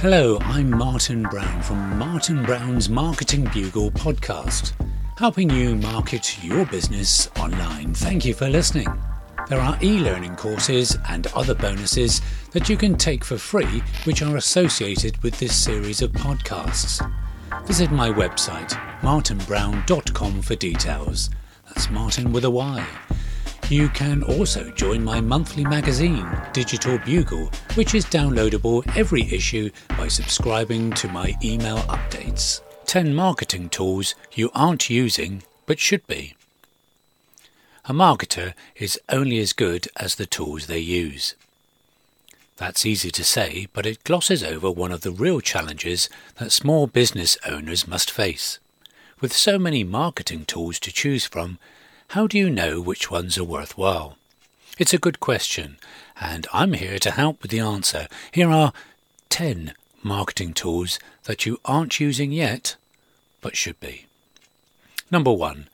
Hello, I'm Martyn Brown from Martyn Brown's Marketing Bugle podcast, helping you market your business online. Thank you for listening. There are e learning courses and other bonuses that you can take for free, which are associated with this series of podcasts. Visit my website, martynbrown.com, for details. That's Martyn with a Y. You can also join my monthly magazine, Digital Bugle, which is downloadable every issue by subscribing to my email updates. 10 marketing tools you aren't using but should be. A marketer is only as good as the tools they use. That's easy to say, but it glosses over one of the real challenges that small business owners must face. With so many marketing tools to choose from, how do you know which ones are worthwhile? It's a good question, and I'm here to help with the answer. Here are 10 marketing tools that you aren't using yet, but should be. Number one,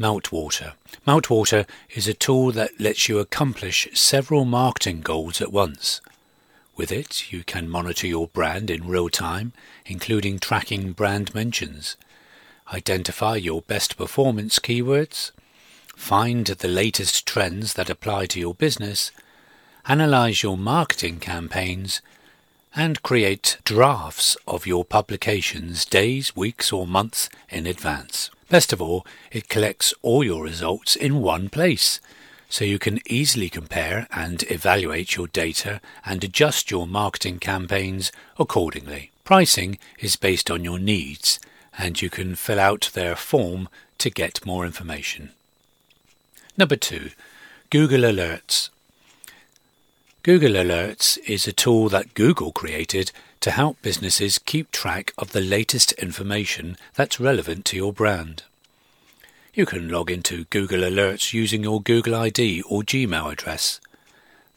Meltwater. Meltwater is a tool that lets you accomplish several marketing goals at once. With it, you can monitor your brand in real time, including tracking brand mentions, identify your best performance keywords, find the latest trends that apply to your business, analyze your marketing campaigns, and create drafts of your publications days, weeks, or months in advance. Best of all, it collects all your results in one place, so you can easily compare and evaluate your data and adjust your marketing campaigns accordingly. Pricing is based on your needs, and you can fill out their form to get more information. Number two, Google Alerts. Google Alerts is a tool that Google created to help businesses keep track of the latest information that's relevant to your brand. You can log into Google Alerts using your Google ID or Gmail address.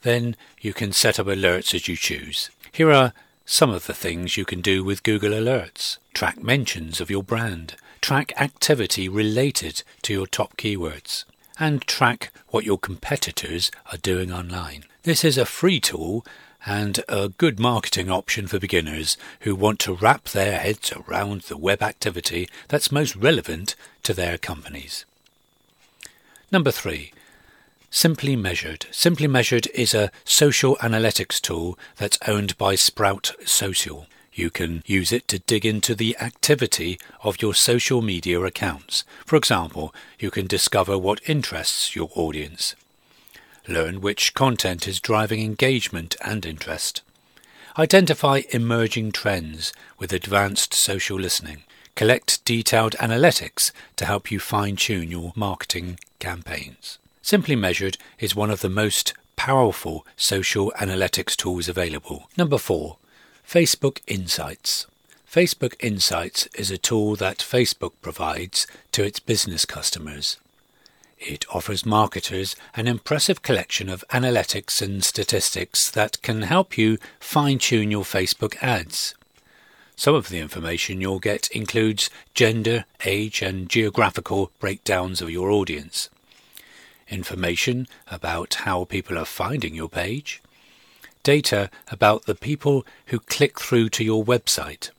Then you can set up alerts as you choose. Here are some of the things you can do with Google Alerts. Track mentions of your brand. Track activity related to your top keywords and track what your competitors are doing online. This is a free tool and a good marketing option for beginners who want to wrap their heads around the web activity that's most relevant to their companies. Number three, Simply Measured. Simply Measured is a social analytics tool that's owned by Sprout Social. You can use it to dig into the activity of your social media accounts. For example, you can discover what interests your audience. Learn which content is driving engagement and interest. Identify emerging trends with advanced social listening. Collect detailed analytics to help you fine tune your marketing campaigns. Simply Measured is one of the most powerful social analytics tools available. Number four, Facebook Insights. Facebook Insights is a tool that Facebook provides to its business customers. It offers marketers an impressive collection of analytics and statistics that can help you fine tune your Facebook ads. Some of the information you'll get includes gender, age, and geographical breakdowns of your audience, information about how people are finding your page, data about the people who click through to your website,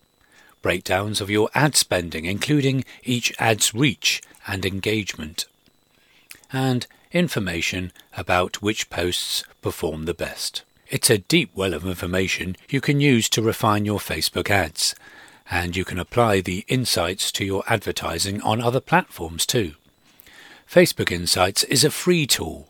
breakdowns of your ad spending, including each ad's reach and engagement, and information about which posts perform the best. It's a deep well of information you can use to refine your Facebook ads, and you can apply the insights to your advertising on other platforms too. Facebook Insights is a free tool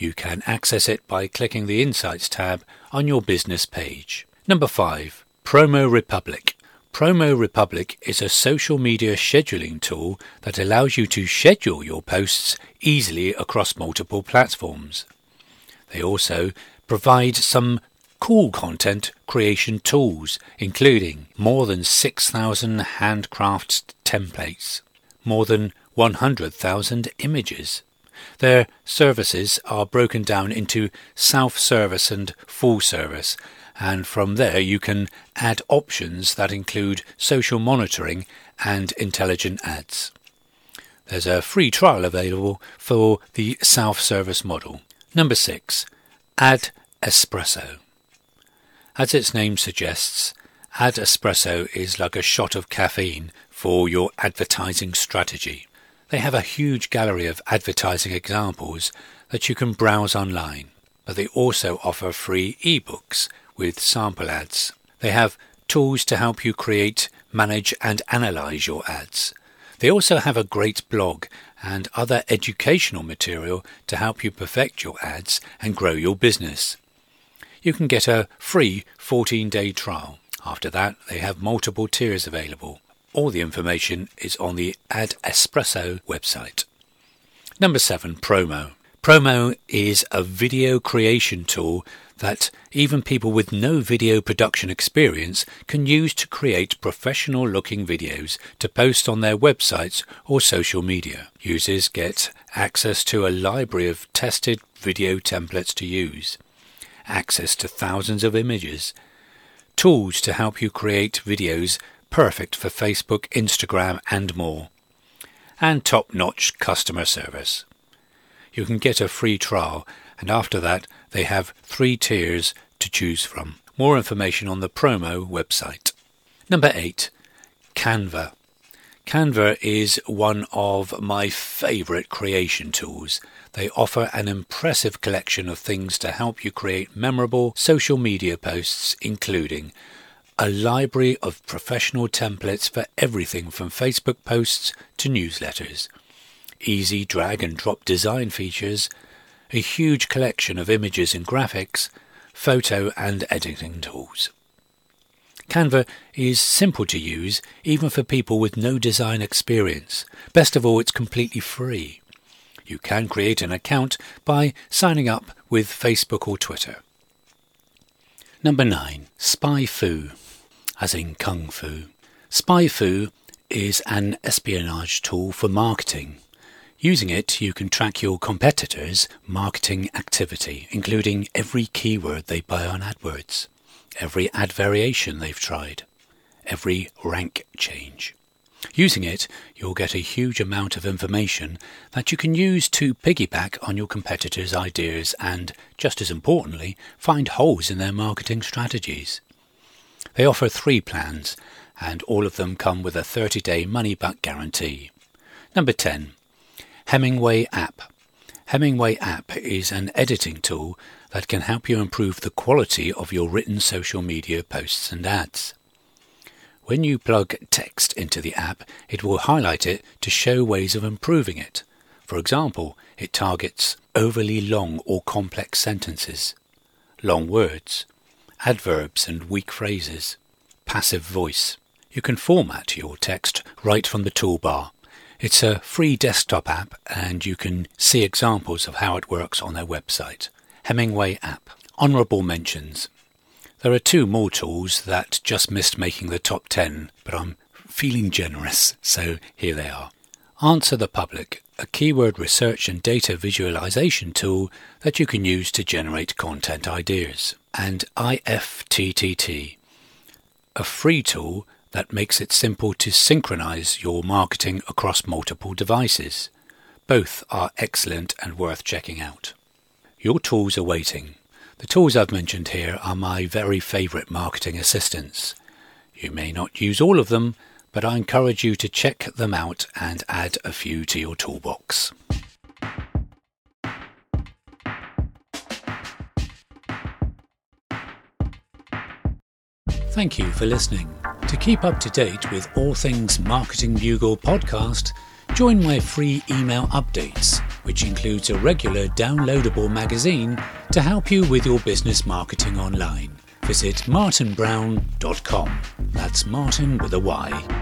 you can access it by clicking the Insights tab on your business page. Number 5. Promo Republic. Promo Republic is a social media scheduling tool that allows you to schedule your posts easily across multiple platforms. They also provide some cool content creation tools, including more than 6,000 handcrafted templates, more than 100,000 images, their services are broken down into self service and full service, and from there you can add options that include social monitoring and intelligent ads. There's a free trial available for the self service model. Number six, Ad Espresso. As its name suggests, Ad Espresso is like a shot of caffeine for your advertising strategy. They have a huge gallery of advertising examples that you can browse online, but they also offer free ebooks with sample ads. They have tools to help you create, manage, and analyze your ads. They also have a great blog and other educational material to help you perfect your ads and grow your business. You can get a free 14 day trial. After that, they have multiple tiers available. All the information is on the Ad Espresso website. Number 7 Promo. Promo is a video creation tool that even people with no video production experience can use to create professional looking videos to post on their websites or social media. Users get access to a library of tested video templates to use, access to thousands of images, tools to help you create videos perfect for Facebook, Instagram, and more, and top notch customer service. You can get a free trial and after that they have three tiers to choose from. More information on the promo website. Number 8. Canva. Canva is one of my favourite creation tools. They offer an impressive collection of things to help you create memorable social media posts, including a library of professional templates for everything from Facebook posts to newsletters, easy drag and drop design features, a huge collection of images and graphics, photo and editing tools. Canva is simple to use even for people with no design experience. Best of all, it's completely free. You can create an account by signing up with Facebook or Twitter. Number 9. Spy Fu, as in Kung Fu. Spy Fu is an espionage tool for marketing. Using it, you can track your competitors' marketing activity, including every keyword they buy on AdWords, every ad variation they've tried, every rank change. Using it, you'll get a huge amount of information that you can use to piggyback on your competitors' ideas and, just as importantly, find holes in their marketing strategies. They offer three plans, and all of them come with a 30 day money back guarantee. Number 10. Hemingway App. Hemingway App is an editing tool that can help you improve the quality of your written social media posts and ads. When you plug text into the app, it will highlight it to show ways of improving it. For example, it targets overly long or complex sentences, long words, adverbs and weak phrases, passive voice. You can format your text right from the toolbar it's a free desktop app and you can see examples of how it works on their website. Hemingway app. Honourable mentions. There are two more tools that just missed making the top 10, but I'm feeling generous, so here they are. Answer the Public, a keyword research and data visualization tool that you can use to generate content ideas. And IFTTT, a free tool that makes it simple to synchronize your marketing across multiple devices. Both are excellent and worth checking out. Your tools are waiting. The tools I've mentioned here are my very favourite marketing assistants. You may not use all of them, but I encourage you to check them out and add a few to your toolbox. Thank you for listening. To keep up to date with all things Marketing Bugle podcast, join my free email updates, which includes a regular downloadable magazine to help you with your business marketing online. Visit martynbrown.com. That's Martyn with a Y.